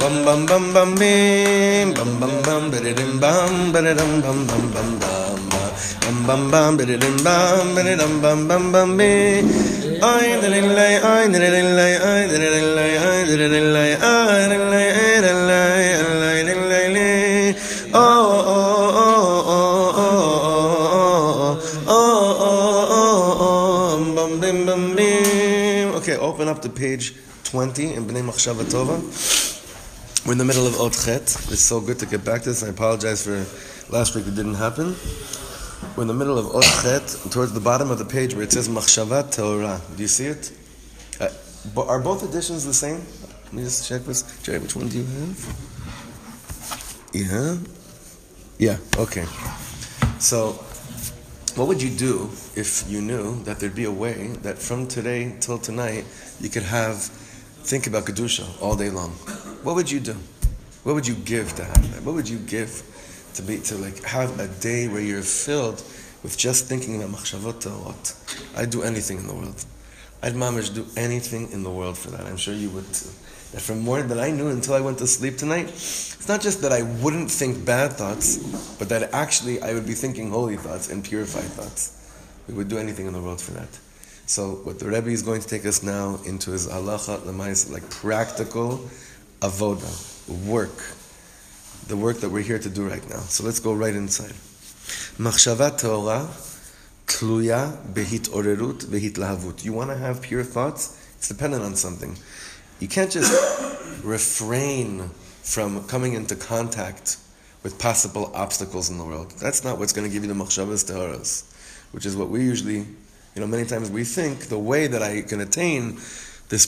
bum bum bum bum bim bum bum bum bum bum bum bum bum bum bum bum bum bim bum bum bum bum bum bim ay ay lay ay ding lay ay ding lay ay ding lay ay to page 20 in Bnei Machshava Tova we're in the middle of Ot Chet. It's so good to get back to this. I apologize for last week it didn't happen. We're in the middle of Ot Chet, towards the bottom of the page where it says Machshavat Torah. Do you see it? Uh, are both editions the same? Let me just check this. Jerry, which one do you have? Yeah? Yeah, okay. So, what would you do if you knew that there'd be a way that from today till tonight you could have, think about Kedusha all day long? What would you do? What would you give to have that? What would you give to be to like have a day where you're filled with just thinking about machshavot torot? I'd do anything in the world. I'd mamish do anything in the world for that. I'm sure you would too. That from morning that I knew until I went to sleep tonight, it's not just that I wouldn't think bad thoughts, but that actually I would be thinking holy thoughts and purified thoughts. We would do anything in the world for that. So what the Rebbe is going to take us now into is halacha, like practical avoda, work, the work that we're here to do right now. So let's go right inside. Machshava Torah tluya behit orerut behit lahavut. You want to have pure thoughts? It's dependent on something. You can't just refrain from coming into contact with possible obstacles in the world. That's not what's going to give you the machshavas taharas, which is what we usually, you know, many times we think the way that I can attain this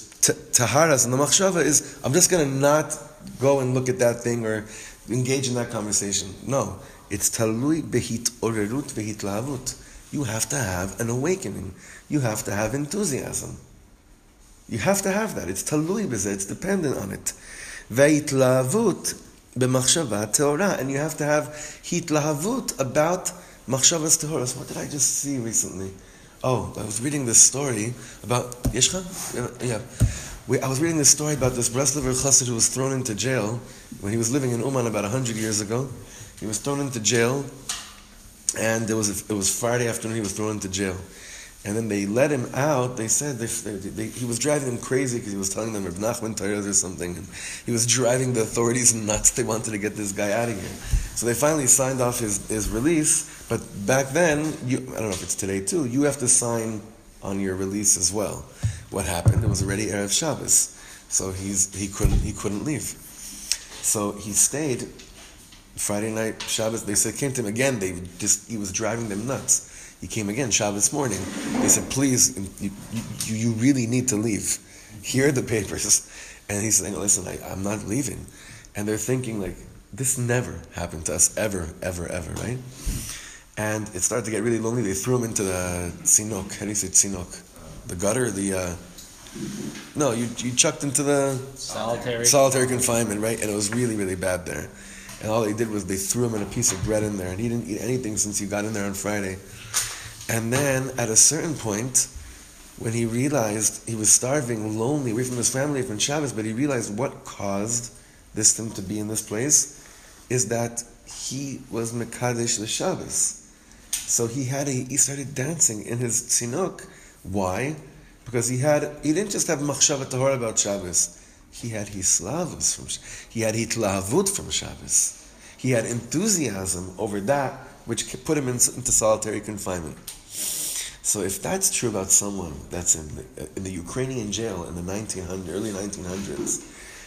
taharas and the machshava is I'm just going to not go and look at that thing or engage in that conversation. No, it's talui behit orerut behit lahavut. You have to have an awakening. You have to have enthusiasm. You have to have that. It's talui b'zeh. It's dependent on it. Ve'itlahavut b'machshava teorah. And you have to have hitlahavut about machshavas teoras. What did I just see recently? Oh, I was reading this story about Yeshcha. Yeah, we, I was reading this story about this Breslover chassid who was thrown into jail when he was living in Uman about hundred years ago. He was thrown into jail, and it was it was Friday afternoon. He was thrown into jail, and then they let him out. They said they, they, they, he was driving them crazy because he was telling them Reb Nachman Torah or something, and he was driving the authorities nuts. They wanted to get this guy out of here, so they finally signed off his, his release. But back then, you, I don't know if it's today too. You have to sign on your release as well. What happened? It was already erev Shabbos, so he's he couldn't he couldn't leave. So he stayed. Friday night Shabbos. They said came to him again. They just he was driving them nuts. He came again Shabbos morning. They said, please, you, you, you really need to leave. Here are the papers. And he's saying, listen, I, I'm not leaving. And they're thinking like, this never happened to us ever, ever, ever, right? And it started to get really lonely. They threw him into the sinok. How do you say sinok? The gutter, the uh, no, you you chucked into the Solitary. solitary confinement, right? And it was really, really bad there. And all they did was they threw him in a piece of bread in there, and he didn't eat anything since he got in there on Friday. And then at a certain point, when he realized he was starving, lonely, away from his family, from Shabbos, but he realized what caused this thing to be in this place is that he was Mekadesh the Shabbos. So he had a, he started dancing in his sinuk. Why? Because he had he didn't just have machshavat tahor about Shabbos. He had hislavus from he had hitlahavut from Shabbos. He had enthusiasm over that which put him in, into solitary confinement. So if that's true about someone that's in the, uh, in the Ukrainian jail in the 1900 early 1900s,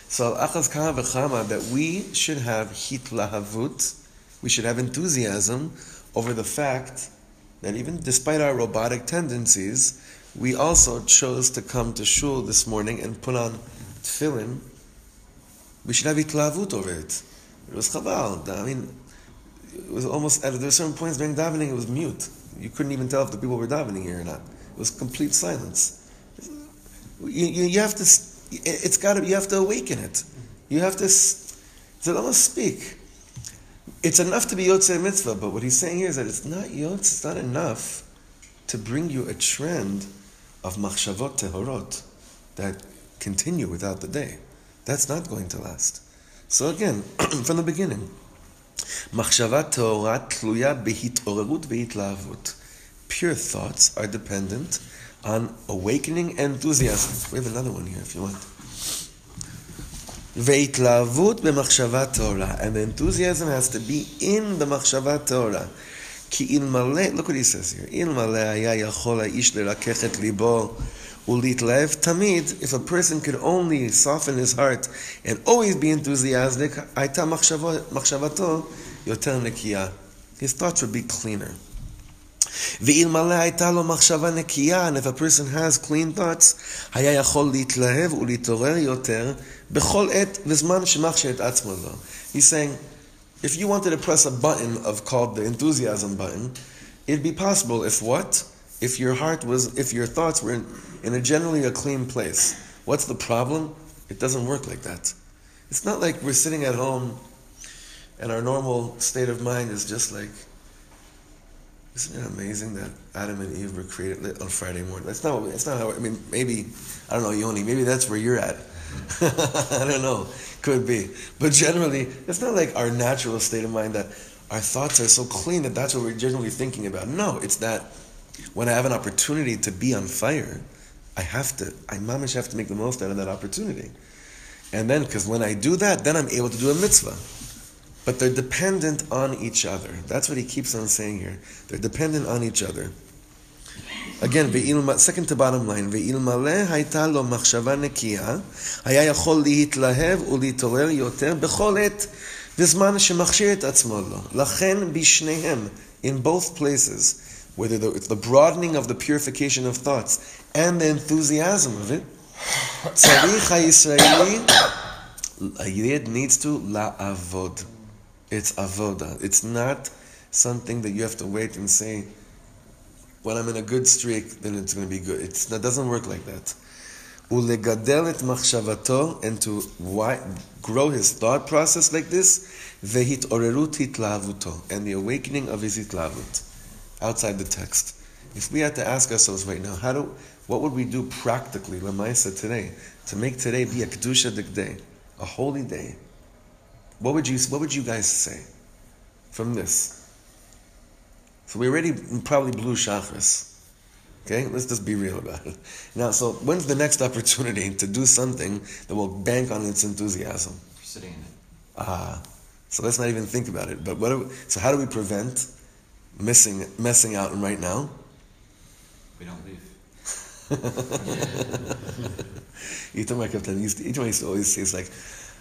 so achaz kama v'chama that we should have hitlahavut, we should have enthusiasm over the fact that even despite our robotic tendencies, we also chose to come to shul this morning and put on tefillin. We should have itlavut over it. It was chabal. I mean, it was almost at certain points during davening it was mute. You couldn't even tell if the people were davening here or not. It was complete silence. You, you, you have to. It's got to. You have to awaken it. You have to. So speak. It's enough to be yotzei mitzvah, but what he's saying here is that it's not yotz. It's not enough to bring you a trend of machshavot tehorot that continue without the day. That's not going to last. So again, from the beginning, machshavat tehorat tluya behit'orerut ve'itlahavut. Pure thoughts are dependent on awakening enthusiasm. We have another one here if you want. Ve'itlahavut b'machshavat Torah. And the enthusiasm has to be in the machshavat Torah. כי אלמלא, look what he says here, אלמלא היה יכול האיש לרכך את ליבו ולהתלהב תמיד, if a person could only soften his heart and always be enthusiastic, הייתה מחשבתו יותר נקייה. His thoughts would be cleaner. ואלמלא הייתה לו מחשבה נקייה, and if a person has clean thoughts, היה יכול להתלהב ולהתעורר יותר בכל עת וזמן שמכשיר את עצמו לו. He's saying, if you wanted to press a button of called the enthusiasm button, it'd be possible if what? If your heart was, if your thoughts were in, in a generally a clean place. What's the problem? It doesn't work like that. It's not like we're sitting at home and our normal state of mind is just like, isn't it amazing that Adam and Eve were created on Friday morning? That's not. That's not how. I mean, maybe I don't know, Yoni. Maybe that's where you're at. I don't know. Could be. But generally, it's not like our natural state of mind that our thoughts are so clean that that's what we're generally thinking about. No, it's that when I have an opportunity to be on fire, I have to, I mamish have to make the most out of that opportunity. And then, because when I do that, then I'm able to do a mitzvah. But they're dependent on each other. That's what he keeps on saying here. They're dependent on each other. Again, second to bottom line, ואלמלא הייתה לו מחשבה נקייה, היה יכול להתלהב ולהתעורר יותר בכל עת בזמן שמכשיר את עצמו לו. לכן בשניהם, in both places, whether the, it's the broadening of the purification of thoughts and the enthusiasm of it, צריך הישראלי, a yid needs to לעבוד. It's avoda. It's not something that you have to wait and say, when I'm in a good streak, then it's going to be good. It's, that doesn't work like that. ולגדל את מחשבתו and to why, grow his thought process like this, והתעוררות התלהבותו, and the awakening of his התלהבות, outside the text. If we had to ask ourselves right now, how do, what would we do practically, Lamaisa, today, to make today be a Kedusha day, a holy day? What would you What would you guys say from this? So we already probably blew Shachris. Okay, let's just be real about it. Now, so when's the next opportunity to do something that will bank on its enthusiasm? Sitting in it. Ah, so let's not even think about it. But what? We, so how do we prevent missing messing out right now? We don't leave. Each time I kept telling, each time I used to always say, it's like,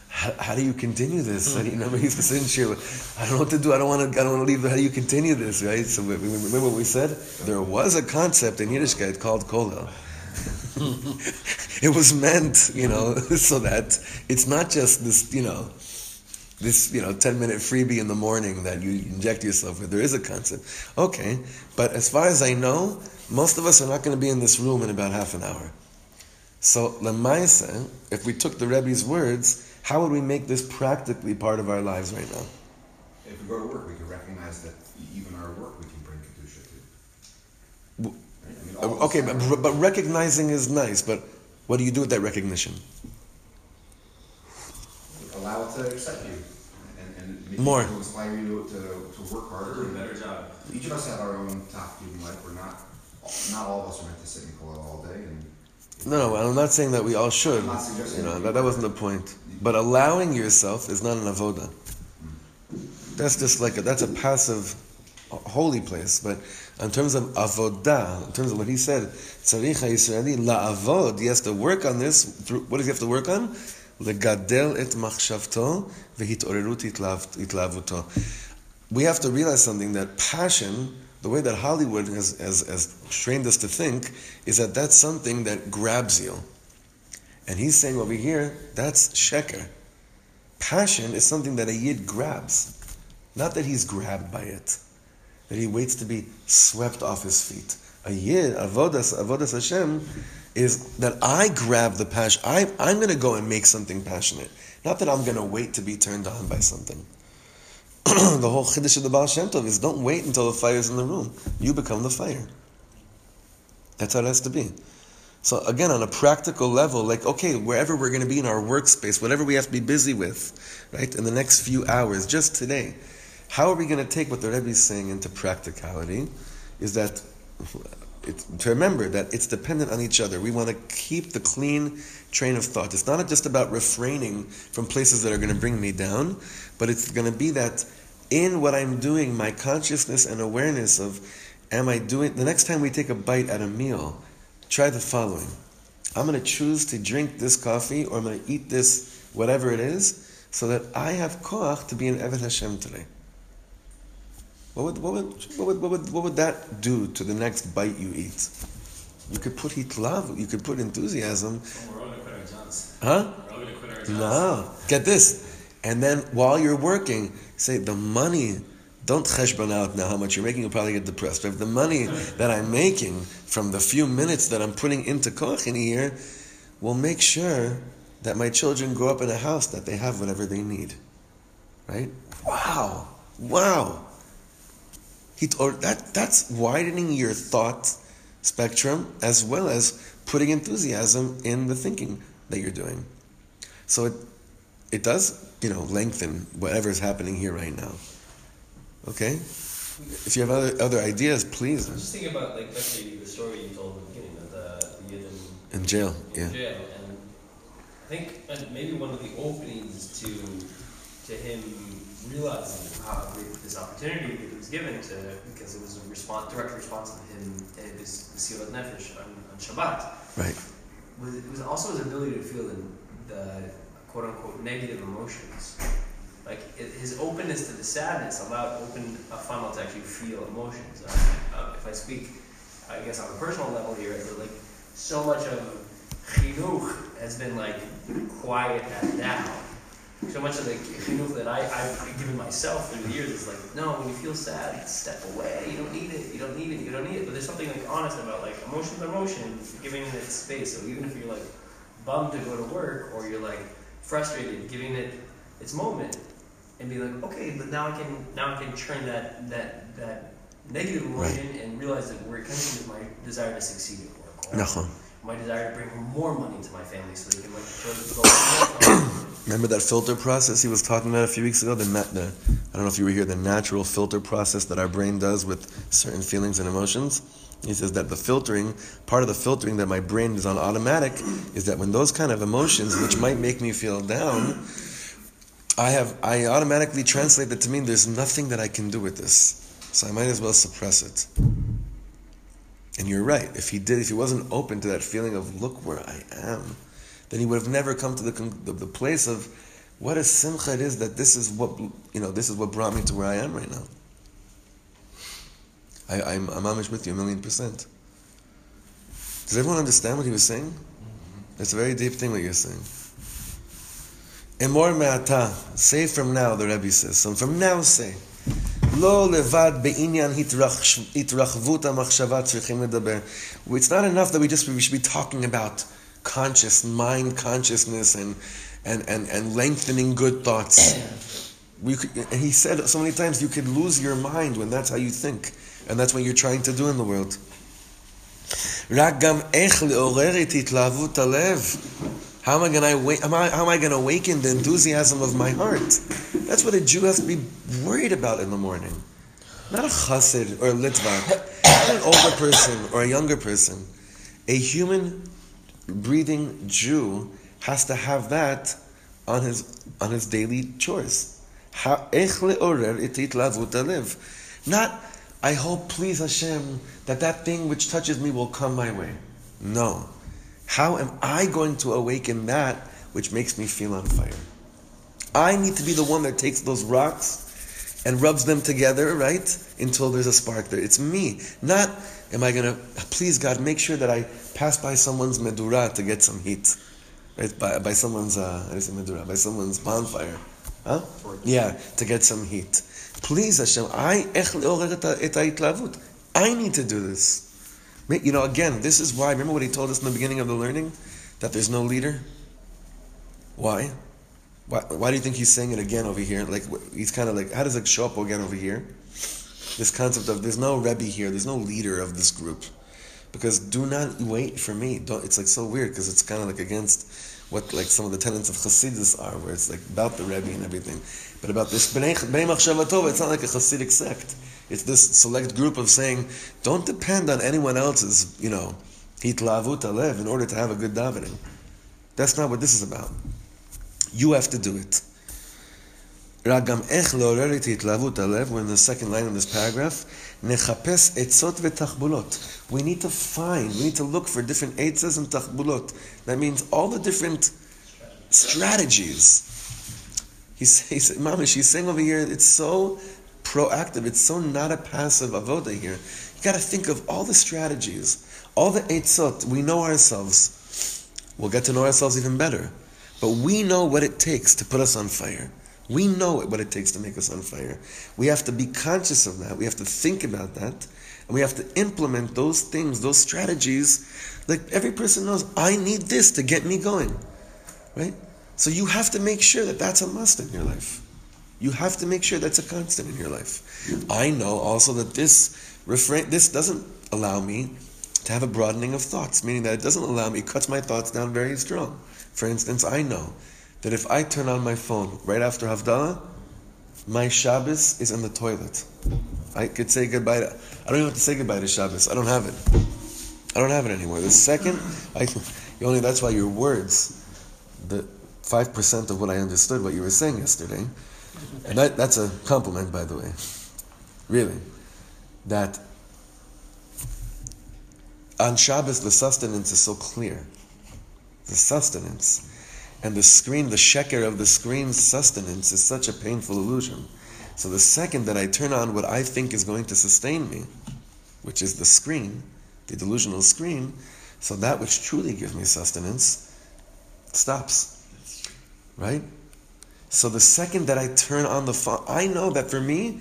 how, how, do you continue this? You remember he's sitting here? I don't know what to do. I don't want to. I don't want to leave. How do you continue this? Right. So remember what we said. There was a concept in Yiddishkeit called kollel. it was meant, you know, so that it's not just this, you know, this, you know, ten minute freebie in the morning that you inject yourself with. There is a concept. Okay, but as far as I know, most of us are not going to be in this room in about half an hour. So lemaisa, if we took the Rebbe's words how would we make this practically part of our lives right now? If we go to work, we can recognize that even our work we can bring kedusha to. Right? I mean, okay, but, but recognizing is nice. But what do you do with that recognition? Allow it to accept you, and, and more to inspire you to, to, work harder. Do a better job. Each of us have our own top in life. We're not not all of us are meant to sit in kollel all day. And no, no, I'm not saying that we all should. You know, that, that wasn't the point. But allowing yourself is not an avoda. Mm. That's just like a, that's a passive, uh, holy place. But in terms of avoda, in terms of what he said, tzaricha Yisraeli la'avod. He has to work on this. Through, what does he have to work on? We have to realize something that passion, the way that Hollywood has, has, has trained us to think, is that that's something that grabs you. And he's saying over here, that's sheker. Passion is something that a yid grabs. Not that he's grabbed by it, that he waits to be swept off his feet. A yid, avodas, avodas Hashem, is that I grab the passion. I, I'm going to go and make something passionate. Not that I'm going to wait to be turned on by something. the whole chiddush of the Baal Shem Tov is don't wait until the fire is in the room. You become the fire. That's how it has to be. So again, on a practical level, like okay, wherever we're going to be in our workspace, whatever we have to be busy with, right, in the next few hours, just today, how are we going to take what the Rebbe is saying into practicality? Is that to remember that it's dependent on each other. We want to keep the clean train of thought. It's not just about refraining from places that are going to bring me down, but it's going to be that in what I'm doing, my consciousness and awareness of, am I doing, the next time we take a bite at a meal, try the following. I'm going to choose to drink this coffee or I'm going to eat this, whatever it is, so that I have koach to be an Eved Hashem today. What would, what, would, what, would, what, would, what would that do to the next bite you eat? You could put hitlav, you could put enthusiasm. We're all gonna quit our jobs. Huh? We're all gonna quit our jobs. No. Get this. And then while you're working, say the money, don't cheshbon out now how much you're making, you'll probably get depressed. But if the money that I'm making from the few minutes that I'm putting into koch in a year will make sure that my children grow up in a house that they have whatever they need. Right? Wow. Wow. He, or that, that's widening your thought spectrum as well as putting enthusiasm in the thinking that you're doing. So it, it does, you know, lengthen whatever is happening here right now. Okay? If you have other, other ideas, please. I'm just thinking about like the story you told in the beginning of the, the In jail, in yeah. jail, and I think maybe one of the openings to to him realizing how great this opportunity that he was given to because it was a response, direct response to him and his Mesirut Nefesh on, on Shabbat. Right. Was, it was also his ability to feel the, the quote unquote negative emotions. Like it, his openness to the sadness allowed opened a funnel to actually feel emotions. Uh, uh, if I speak, I guess on a personal level here, that like so much of chinuch has been like quiet that down. So much of the chinuch that I, I've given myself through the years is like, no, when you feel sad, step away. You don't need it. You don't need it. You don't need it. But there's something like honest about like emotions emotion, giving it space. So even if you're like bummed to go to work or you're like frustrated, giving it its moment and be like, okay, but now I can now I can turn that that that negative emotion and realize that where it comes from is my desire to succeed at work. Or Nachon. My desire to bring more money to my family so they can like the Remember that filter process he was talking about a few weeks ago? The, na- the I don't know if you were here. The natural filter process that our brain does with certain feelings and emotions. He says that the filtering, part of the filtering that my brain is on automatic, is that when those kind of emotions, which might make me feel down, I have I automatically translate that to mean there's nothing that I can do with this, so I might as well suppress it. And you're right. If he did, if he wasn't open to that feeling of look where I am, then he would have never come to the the, the place of what a simcha it is that this is what you know. This is what brought me to where I am right now. I, I'm I'm amish with you a million percent. Does everyone understand what he was saying? Mm-hmm. It's a very deep thing what you're saying. Emor me'ata, say from now, the Rebbe says. So from now say, לא לבד בעניין התרחש- התרחבות המחשבה צריכים לדבר. It's not enough that we just we should be talking about conscious mind consciousness and and and, and lengthening good thoughts. We could, and he said so many times you could lose your mind when that's how you think, and that's what you're trying to do in the world. רק גם איך לעורר את התלהבות הלב. How am I going to how am I going to awaken the enthusiasm of my heart? That's what a Jew has to be worried about in the morning. Not a chassid or a litvak, not an older person or a younger person. A human breathing Jew has to have that on his on his daily chores. Not I hope, please Hashem, that that thing which touches me will come my way. No. How am I going to awaken that which makes me feel on fire? I need to be the one that takes those rocks and rubs them together, right? Until there's a spark there. It's me. Not, am I going to, please God, make sure that I pass by someone's medura to get some heat, right? By, by someone's, uh, I say medura, by someone's bonfire. Huh? Yeah, to get some heat. Please, Hashem, I, I need to do this. You know, again, this is why, remember what he told us in the beginning of the learning? That there's no leader? Why? Why, why do you think he's saying it again over here? Like, he's kind of like, how does it show up again over here? This concept of there's no Rebbe here, there's no leader of this group. because do not wait for me. Don't. It's like so weird because it's kind of like against what like some of the tenets of Hasidus are, where it's like about the Rebbe and everything, but about this Bnei Bnei it's not like a Hasidic sect. It's this select group of saying, don't depend on anyone else's, you know, hitlavut alev in order to have a good davening. That's not what this is about. You have to do it. Ragam ech hitlavut alev, we're in the second line of this paragraph, nechapes etzot v'tachbulot. We need to find, we need to look for different etzes and tachbulot. That means all the different strategies. He's, he's, Mamish, he's saying over here, it's so proactive, it's so not a passive avoda here. You got to think of all the strategies, all the etzot. We know ourselves. We'll get to know ourselves even better. But we know what it takes to put us on fire. We know what it takes to make us on fire. We have to be conscious of that. We have to think about that. And we have to implement those things, those strategies. Like every person knows, I need this to get me going. Right? So you have to make sure that that's a must in your life. You have to make sure that's a constant in your life. I know also that this refrain, this doesn't allow me to have a broadening of thoughts, meaning that it doesn't allow me, it cuts my thoughts down very strong. For instance, I know that if I turn on my phone right after Havdalah, my Shabbos is in the toilet. I could say goodbye to, I don't even have to say goodbye to Shabbos. I don't have it. I don't have it anymore. The second, I, only that's why your words, the 5% of what I understood what you were saying yesterday, and that, that's a compliment, by the way. Really. That on Shabbos, the sustenance is so clear. The sustenance. And the screen, the sheker of the screen's sustenance is such a painful illusion. So the second that I turn on what I think is going to sustain me, which is the screen, the delusional screen, so that which truly gives me sustenance stops. Right? So the second that I turn on the phone, I know that for me,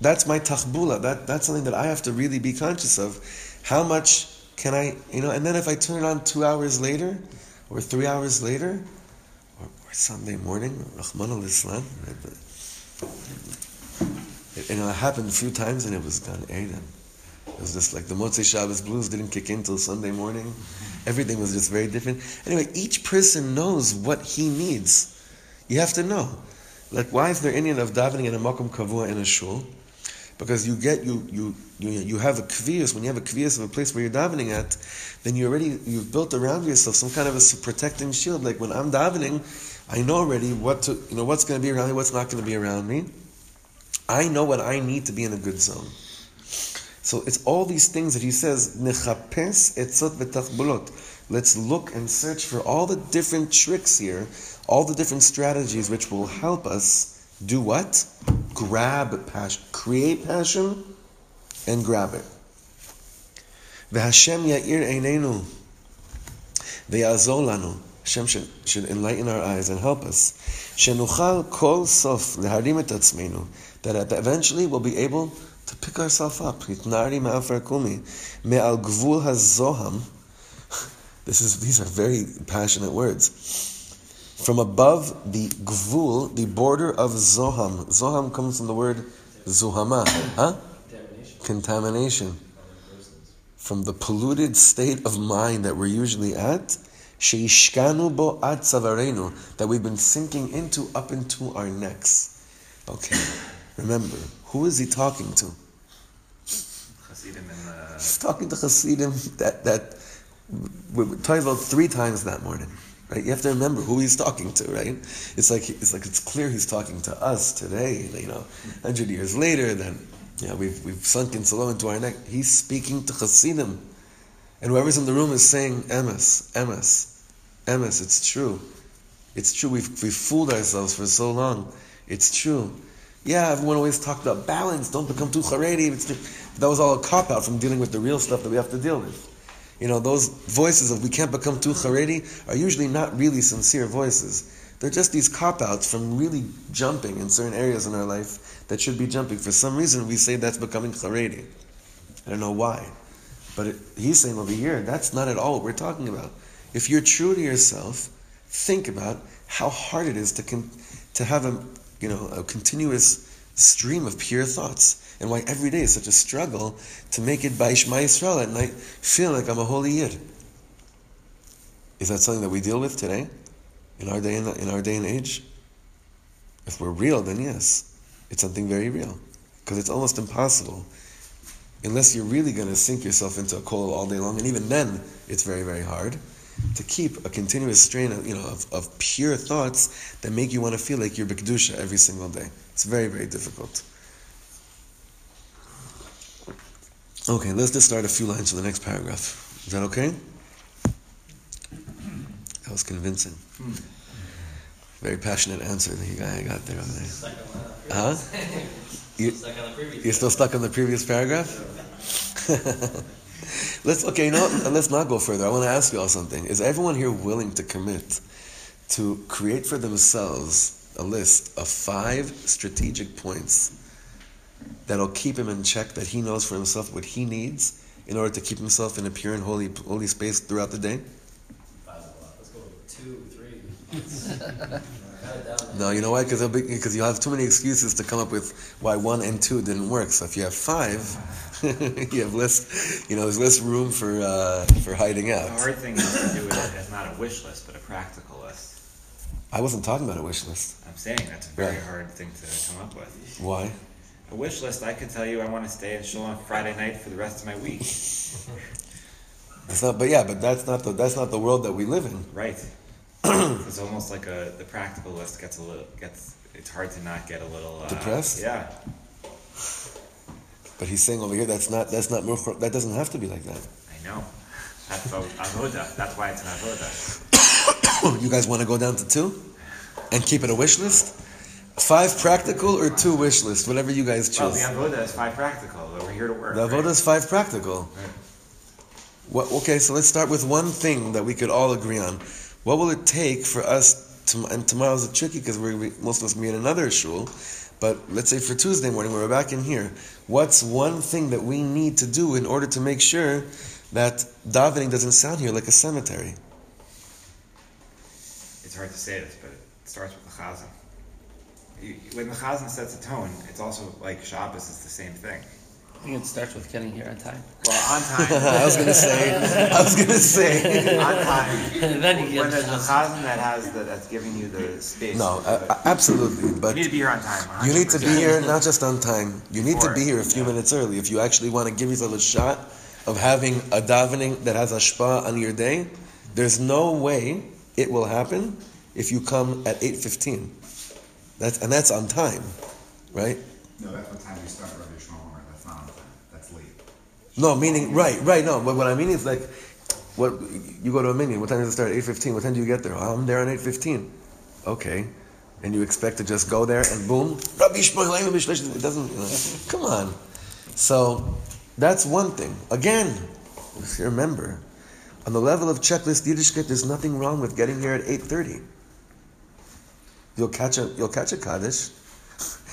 that's my tachbula. That, that's something that I have to really be conscious of. How much can I, you know, and then if I turn it on two hours later, or three hours later, or, or Sunday morning, Rachmana litzlan, it, you know, it happened a few times and it was done Aiden. Eh, it was just like the Motzei Shabbos blues didn't kick in till Sunday morning. Everything was just very different. Anyway, each person knows what he needs. You have to know. Like, why is there inyan of davening in a makom kavua in a shul? Because you get you you you, you have a kvias. When you have a kvias of a place where you're davening at, then you already you've built around yourself some kind of a protecting shield. Like when I'm davening, I know already what to you know what's going to be around me, what's not going to be around me. I know what I need to be in a good zone. So it's all these things that he says, Nechapes etzot v'tachbulot. Let's look and search for all the different tricks here, all the different strategies which will help us do what? Grab passion, create passion, and grab it. V'Hashem ya'ir einenu, v'yazol lanu. Hashem should, should enlighten our eyes and help us. Shenuchal kol sof leharim et atzmenu. That eventually we'll be able to pick ourselves up. Hitnari ma'afar kumi. Me'al gvul hazoham. This is, these are very passionate words. From above the gvul, the border of Zoham. Zoham comes from the word Zuhama. Huh? Contamination. Contamination. From the polluted state of mind that we're usually at, sheishkanu bo ad savarenu, that we've been sinking into up into our necks. Okay, remember, who is he talking to? Uh, He's talking to Hasidim that, that we we talked about three times that morning. Right? You have to remember who he's talking to, right? It's like it's like it's clear he's talking to us today, you know, hundred years later, then you know, we've we've sunken so low into our neck. He's speaking to Hasidim. And whoever's in the room is saying Emes, Emes, Emes, it's true. It's true. We've we've fooled ourselves for so long. It's true. Yeah, everyone always talked about balance, don't become too Haredi. That was all a cop out from dealing with the real stuff that we have to deal with. You know, those voices of we can't become too Haredi are usually not really sincere voices. They're just these cop outs from really jumping in certain areas in our life that should be jumping. For some reason, we say that's becoming Haredi. I don't know why. But it, he's saying over here, that's not at all what we're talking about. If you're true to yourself, think about how hard it is to con- to have a you know a continuous stream of pure thoughts and why every day is such a struggle to make it by Shema Yisrael at night feel like I'm a holy Yid. Is that something that we deal with today in our day and in our day and age? If we're real, then yes, it's something very real because it's almost impossible unless you're really going to sink yourself into a kollel all day long, and even then, it's very, very hard to keep a continuous strain of, you know, of, of pure thoughts that make you want to feel like you're Bekdusha every single day. It's very, very difficult. Okay, let's just start a few lines for the next paragraph. Is that okay? That was convincing. Very passionate answer that you guy got there. There. Stuck on the Huh? You- Stuck on the previous. You're still stuck on the previous paragraph? let's okay, you know, let's not go further. I want to ask you all something. Is everyone here willing to commit to create for themselves a list of five strategic points that'll keep him in check that he knows for himself what he needs in order to keep himself in a pure and holy holy space throughout the day? Five. Let's go two, three. Cut it down. No, you know why? Because because you have too many excuses to come up with why one and two didn't work. So if you have five, you have less. You know, there's less room for uh, for hiding out. The out. hard thing is to do it as not a wish list, but a practical list. I wasn't talking about a wish list. I'm saying that's a very Right. hard thing to come up with. Why? A wish list, I could tell you I want to stay in shul on Friday night for the rest of my week. It's not. But yeah, but that's not the that's not the world that we live in. Right. it's almost like a the practical list gets a little gets. It's hard to not get a little uh, Depressed? Yeah. But he's saying over here that's not that's not that doesn't have to be like that. I know. That's avoda. That's why it's an avoda. you guys want to go down to two, and keep it a wish list? Five practical or two wish list, whatever you guys choose. Well, the avoda is five practical. We're here to work. The right? avoda is five practical. Right. What, okay, so let's start with one thing that we could all agree on. What will it take for us? To, and tomorrow's a tricky because we're we, most of us be in another shul. But let's say for Tuesday morning, we're back in here. What's one thing that we need to do in order to make sure that davening doesn't sound here like a cemetery? It's hard to say this, but it starts with the chazan. You, when the chazan sets a tone, it's also like Shabbos is the same thing. I think it starts with getting here on time. Well, on time, I was gonna say. I was gonna say. on time. And then you When there's the chazan that has the, that's giving you the space. No, uh, absolutely. you But need to be here on time. You need to be here not just on time. You need to be here a few yeah. minutes early. If you actually want to give yourself a shot of having a davening that has a shpa on your day, there's no way it will happen if you come at eight fifteen. That's and that's on time, right? No, that's what time you start Rabbi Shlomo. That's not on time. That's late. No, meaning right, right. No, but what I mean is like, what you go to a minyan. What time does it start? Eight fifteen. What time do you get there? Oh, I'm there on eight fifteen. Okay, and you expect to just go there and boom, Rabbi Shmuel, it doesn't. You know, come on. So that's one thing. Again, remember, on the level of checklist Yiddishkeit, there's nothing wrong with getting here at eight thirty. You'll catch a you'll catch a kaddish.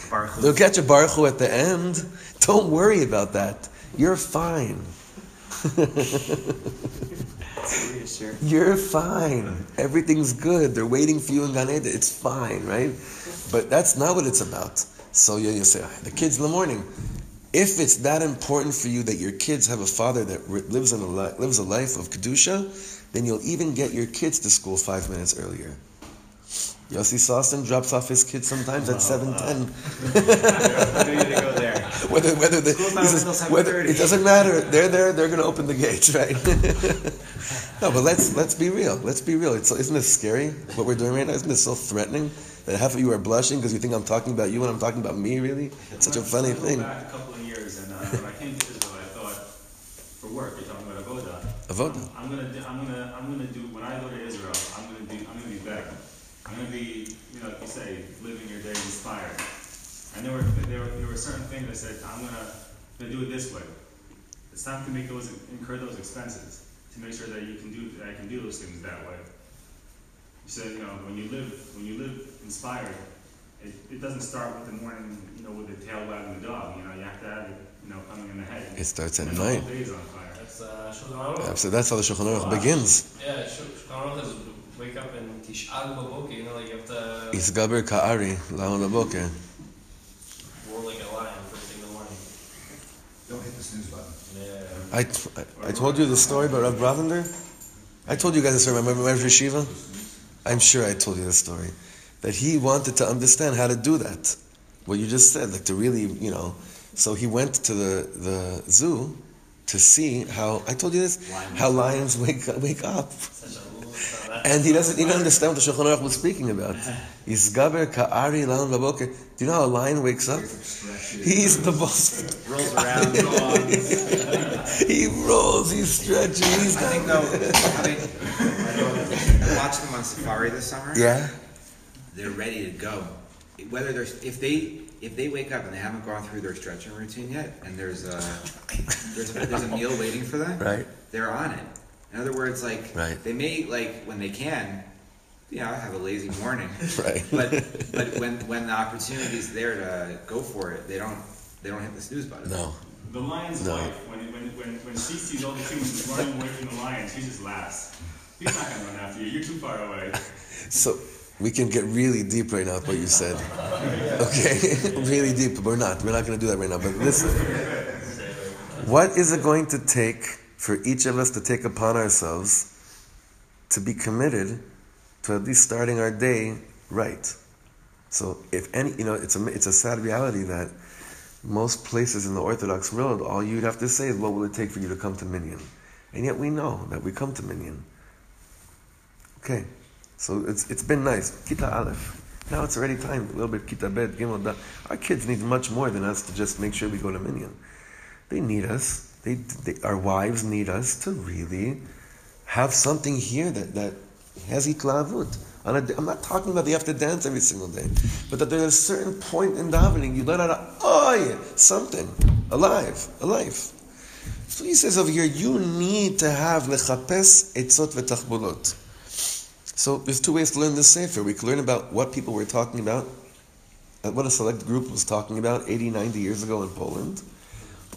Baruch You'll catch a baruch at the end. Don't worry about that. You're fine. You're fine. Everything's good. They're waiting for you in Gan Eden. It's fine, right? But that's not what it's about. So you, you say, "Ah, the kids in the morning. If it's that important for you that your kids have a father that lives in a li- lives a life of kedusha, then you'll even get your kids to school five minutes earlier. Yossi Sawson drops off his kids sometimes at seven ten. I knew you to go there. Whether whether the, says, whether it doesn't matter. They're there. They're going to open the gates, right? no, but let's let's be real. Let's be real. It's, isn't this scary? What we're doing right now isn't this so threatening that half of you are blushing because you think I'm talking about you and I'm talking about me? Really, it's such a funny I thing. back a couple of years, and uh, when I came to Israel, I thought, for work, you're talking about avoda. Avoda. I'm gonna, do, I'm gonna, I'm gonna do. When I go to Israel, I'm gonna do. I'm gonna be better. I'm gonna be, you know, like you say, living your day inspired. And there were, there were, there were certain things I said, I'm gonna, gonna do it this way. It's time to make those, incur those expenses to make sure that you can do, that I can do those things that way. You said, you know, when you live, when you live inspired, it, it doesn't start with the morning, you know, with the tail wagging the dog. You know, you have to have it, you know, coming in the head. It starts at And the whole night. day is on fire. That's uh, Shulchan Aruch. So that's how the Shulchan Aruch begins. Yeah, Shul- Shulchan Aruch is wake up and tish'al b'boker, you know, like you have to Isgaber ka'ari la'on hit the snooze button. Yeah. I, I told you the story about Rav Bravender. I told you guys the story. Remember Rav Yeshiva? I'm sure I told you the story. That he wanted to understand how to do that. What you just said, like to really, you know. So he went to the, the zoo to see how I told you this, how lions wake wake up. Such a rule, so that- And he doesn't even understand what the Shulchan Aruch was speaking about. Ka'ari lan baboker. Do you know how a lion wakes up? He's the most. Rolls around. He rolls, he stretches, he's I think though, I mean, I watched them on safari this summer. Yeah? They're ready to go. Whether there's, if they, if they wake up and they haven't gone through their stretching routine yet, and there's a, there's a, there's a meal waiting for them, Right? they're on it. In other words, like, Right. they may, like, when they can, you know, have a lazy morning. Right. But, but when, when the opportunity is there to go for it, they don't, they don't hit the snooze button. No. The lion's No. wife, when, when, when, when she sees all the humans running away from the lion, she just laughs. He's not gonna run after you. You're too far away. So we can get really deep right now with what you said. Okay? really deep, we're not. We're not going to do that right now. But listen. What is it going to take for each of us to take upon ourselves to be committed to at least starting our day right? So if any, you know, it's a, it's a sad reality that most places in the Orthodox world, all you'd have to say is, what will it take for you to come to Minyan? And yet we know that we come to Minyan. Okay, so it's it's been nice. Kita Aleph. Now it's already time. A little bit Kita Bet Gimel Da. Our kids need much more than us to just make sure we go to Minyan. They need us. They, they our wives need us to really have something here that that has itlavut. On a, I'm not talking about they have to dance every single day, but that there's a certain point in davening you let out a oh yeah something alive, alive. So he says over here, you need to have lechapes etzot v'tachbolot. So there's two ways to learn this sefer. We can learn about what people were talking about, uh, what a select group was talking about 80, 90 years ago in Poland.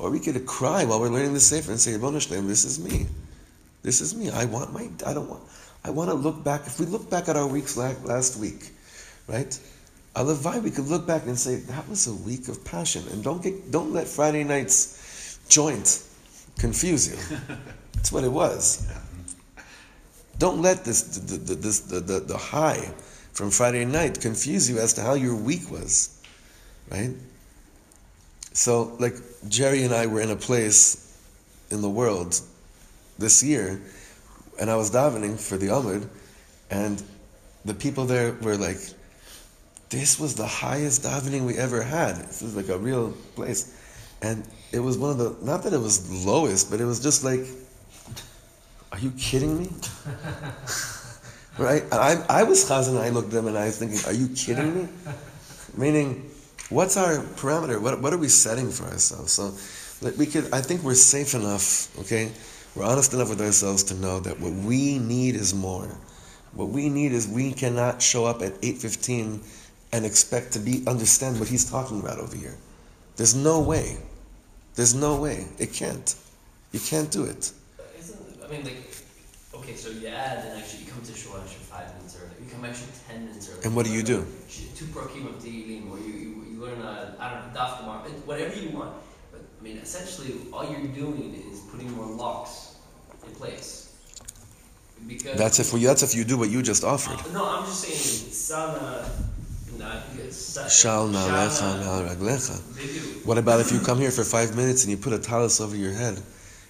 Or we could cry while we're learning the sefer and say, Shleim, this is me. This is me. I want my, I don't want, I want to look back. If we look back at our weeks last week, right? Alavai, we could look back and say, that was a week of passion. And don't get, don't let Friday night's joint confuse you. That's what it was. Don't let this the, the, this, the, the, the high from Friday night confuse you as to how your week was, right? So, like Jerry and I were in a place in the world this year, and I was davening for the Amud, and the people there were like, "This was the highest davening we ever had. This was like a real place." And it was one of the, not that it was lowest, but it was just like, are you kidding me? right? And I, I was chazan and I looked at them and I was thinking, are you kidding me? Meaning, what's our parameter? What, what are we setting for ourselves? So like, we could, I think we're safe enough, okay? We're honest enough with ourselves to know that what we need is more. What we need is we cannot show up at 8.15 and expect to be understand what he's talking about over here. There's no way. There's no way. It can't. You can't do it. I mean, like, okay, so yeah, then actually you come to Shul extra five minutes early. You come extra ten minutes early. And what do you do? Two prokim of Tehillim, or you, you, you learn a, I don't know, daf tomorrow, whatever you want. But, I mean, essentially, all you're doing is putting more locks in place. Because That's if we, that's if you do what you just offered. Uh, no, I'm just saying, sana, na, sa- Shal na'alecha shana- raglecha. What about if you come here for five minutes and you put a talus over your head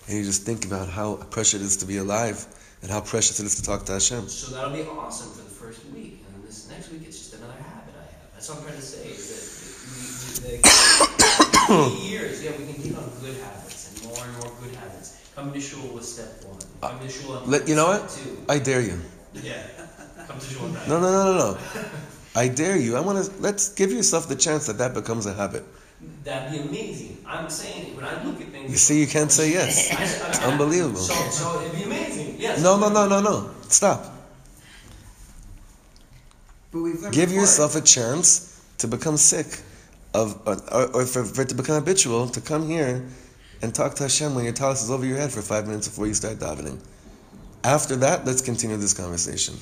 and you just think about how precious it is to be alive and how precious it is to talk to Hashem? So that'll be awesome for the first week, and then this next week it's just another habit I have. That's what I'm trying to say. Is that the, the, the years, yeah, we can take on good habits and more and more good habits. Come to shul with step one. Uh, Come to shul. with Let, you know what? Two. I dare you. Yeah. Come to shul. No, no, no, no, no. I dare you. I want to, let's give yourself the chance that that becomes a habit. That'd be amazing. I'm saying it when I look at things. You see, you can't say yes. I- I- It's unbelievable. So, so it'd be amazing. Yes. No, no, no, no, no. Stop. But we've Give tried. yourself a chance to become sick of, uh, or, or for, for it to become habitual to come here and talk to Hashem when your talus is over your head for five minutes before you start davening. After that, let's continue this conversation.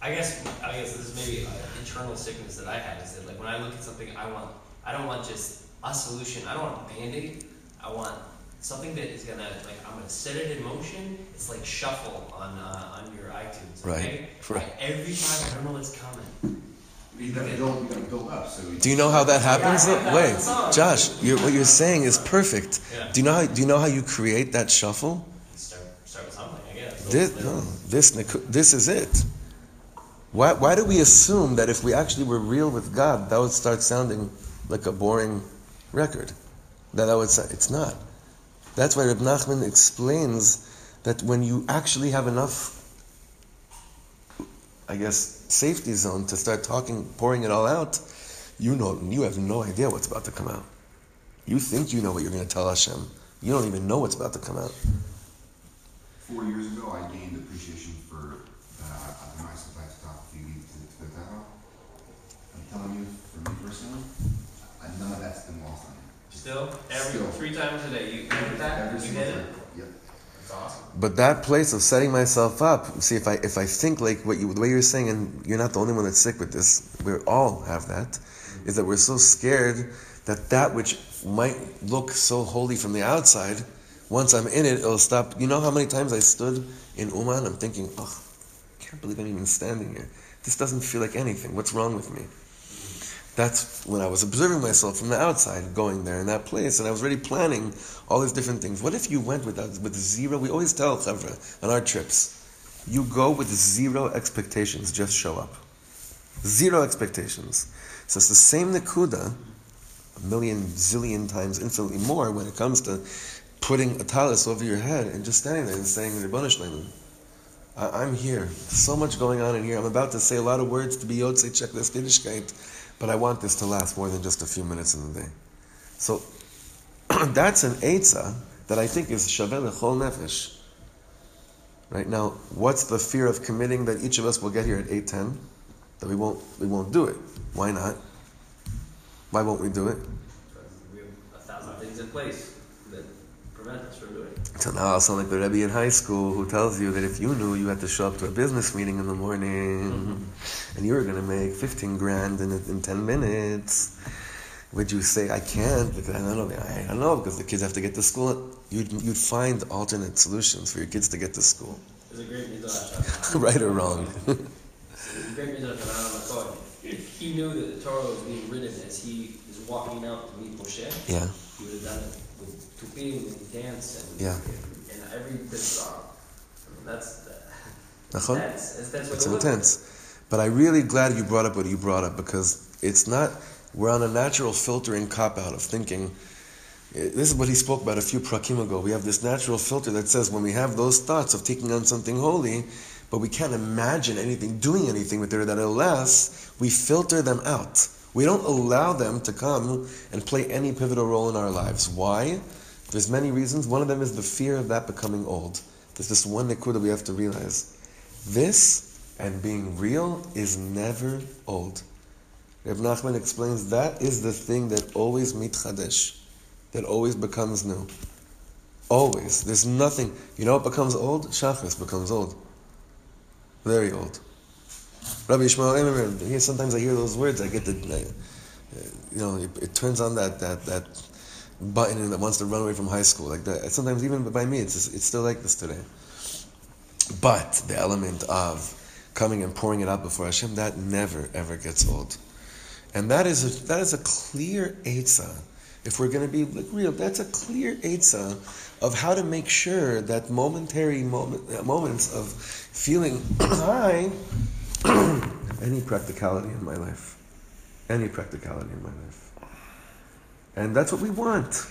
I guess I guess this is maybe an internal sickness that I have is that like when I look at something I want I don't want just a solution. I don't want a band-aid. I want something that is gonna like I'm gonna set it in motion. It's like shuffle on uh, on your iTunes. Right, Okay? right. Like, every time I don't know what's coming. You gotta build, you gotta build up, so. Do you know how that happens? Yeah, yeah, Wait, that's the song. Josh, you're, what you're saying is perfect. Yeah. Do you know how? Do you know how you create that shuffle? Start start with something, I guess. This, no, this, this is it. Why, why do we assume that if we actually were real with God, that would start sounding like a boring record? That I would say it's not. That's why Reb Nachman explains that when you actually have enough, I guess, safety zone to start talking, pouring it all out, you know, you have no idea what's about to come out. You think you know what you're going to tell Hashem. You don't even know what's about to come out. Four years ago, I gained appreciation for uh, the nice sometimes talk a few to the. I'm telling you, for me personally, none of that's been. Still, every Still. three times a day, you hit that. Every You single hit time. it. Yep. It's awesome. But that place of setting myself up, see if I if I think like what you the way you're saying, and you're not the only one that's sick with this. We all have that, is that we're so scared that that which might look so holy from the outside, once I'm in it, it'll stop. You know how many times I stood in Uman, I'm thinking, oh, I can't believe I'm even standing here. This doesn't feel like anything. What's wrong with me? That's when I was observing myself from the outside, going there in that place, and I was already planning all these different things. What if you went with with zero? We always tell Chavra on our trips, you go with zero expectations, just show up. Zero expectations. So it's the same Nakuda, a million, zillion times, infinitely more when it comes to putting a talis over your head and just standing there and saying, Ribono Shel Olam, I'm here. So much going on in here. I'm about to say a lot of words to be Yotze Chekles Yiddishkeit, but I want this to last more than just a few minutes in the day. So that's an Eitzah that I think is Shaveh Lechol Nefesh. Right now, what's the fear of committing that each of us will get here at 8.10? That we won't, we won't do it. Why not? Why won't we do it? We have a thousand things in place prevent us from doing it. So now I'll sound like the Rebbe in high school who tells you that if you knew you had to show up to a business meeting in the morning mm-hmm. and you were going to make 15 grand in, in 10 minutes, would you say, I can't because I don't know, I don't know because the kids have to get to school? You'd, you'd find alternate solutions for your kids to get to school. There's a great midrash. right or wrong. A great midrash on Aaron Makod. If he knew that the Torah was being written as he is walking out to meet Moshe, yeah. he would have done it tupim and dance and Yeah. and every bit song. I mean, that's that's that's, that's what It's intense. But I'm really glad you brought up what you brought up because it's not, we're on a natural filtering cop out of thinking. eh, This is what he spoke about a few prakim ago. We have this natural filter that says when we have those thoughts of taking on something holy, but we can't imagine anything, doing anything with it that it'll we filter them out. We don't allow them to come and play any pivotal role in our lives. Why? There's many reasons. One of them is the fear of that becoming old. There's this one nikud that we have to realize. This and being real is never old. Reb Nachman explains that is the thing that always mitchadesh, that always becomes new. Always. There's nothing. You know what becomes old? Shachris becomes old. Very old. Rabbi Yishmael, remember, here, sometimes I hear those words, I get the, I- uh, you know, it, it turns on that, that, that button that wants to run away from high school. Like that. Sometimes even by me, it's, just, it's still like this today. But the element of coming and pouring it out before Hashem, that never ever gets old. And that is a, that is a clear eitzah. If we're going to be real, that's a clear eitzah of how to make sure that momentary moment, moments of feeling high, any practicality in my life, any practicality in my life. And that's what we want.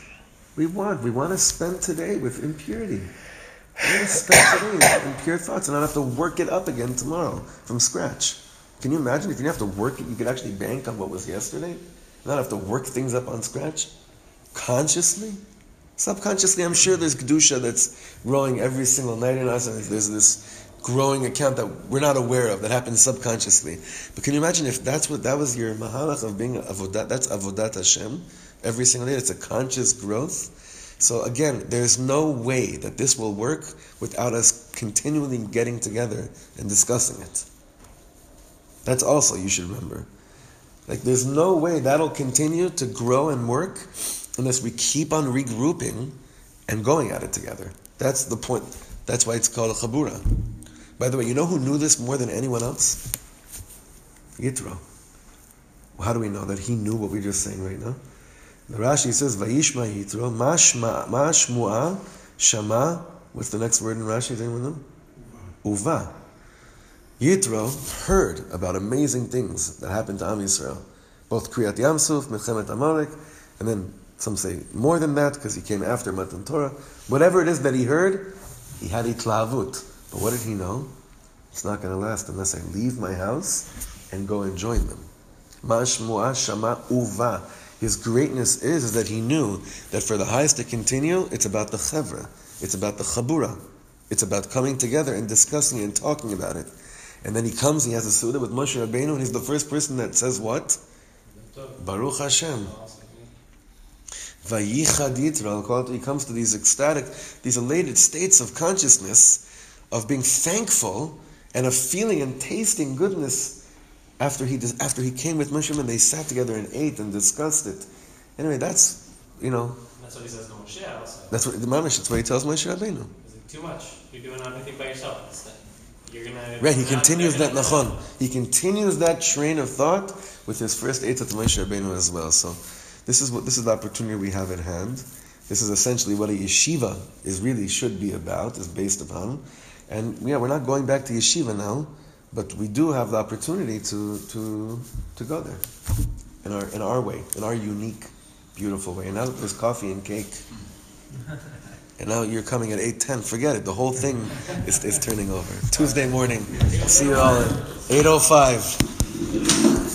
We want. We want to spend today with impurity. We want to spend today with impure thoughts and not have to work it up again tomorrow from scratch. Can you imagine if you didn't have to work it, you could actually bank on what was yesterday? Not have to work things up on scratch? Consciously? Subconsciously, I'm sure there's Kedusha that's growing every single night in us, and there's this growing account that we're not aware of that happens subconsciously. But can you imagine if that's what that was your mahalach of being avodat? That's avodat Hashem every single day. It's a conscious growth. So again, there's no way that this will work without us continually getting together and discussing it. That's also you should remember. Like there's no way that'll continue to grow and work unless we keep on regrouping and going at it together. That's the point. That's why it's called a chabura. By the way, you know who knew this more than anyone else? Yitro. How do we know that he knew what we're just saying right now? The Rashi says, "Vayishma Yitro, ma shma- ma shama." What's the next word in Rashi? Does anyone know? Uva. Yitro heard about amazing things that happened to Am Yisrael, both Kriyat Yamsuf, Milchemet Amalek, and then some say more than that because he came after Matan Torah. Whatever it is that he heard, he had hitlahavut. But what did he know? It's not going to last unless I leave my house and go and join them. Mashmu'a shama uva. His greatness is, is that he knew that for the highest to continue, it's about the chevra, it's about the chabura, it's about coming together and discussing and talking about it. And then he comes, he has a suda with Moshe Rabbeinu, and he's the first person that says what? Baruch Hashem. Vayichad Yitro, he comes to these ecstatic, these elated states of consciousness, of being thankful and of feeling and tasting goodness after he after he came with Moshe and they sat together and ate and discussed it. Anyway, that's you know That's what he says to Moshe also. that's what the mamish. That's what he tells Moshe Rabbeinu. He's like, too much. You're doing everything by yourself. You're gonna. Right, he continues that nachon. He continues that train of thought with his first eitzah to Moshe Rabbeinu as well. So, this is what this is the opportunity we have at hand. This is essentially what a yeshiva is really should be about, is based upon. And yeah, we're not going back to yeshiva now, but we do have the opportunity to to to go there in our in our way, in our unique, beautiful way. And now there's coffee and cake. And now you're coming at 8.10. Forget it. The whole thing is, is turning over. Tuesday morning. See you all at 8.05.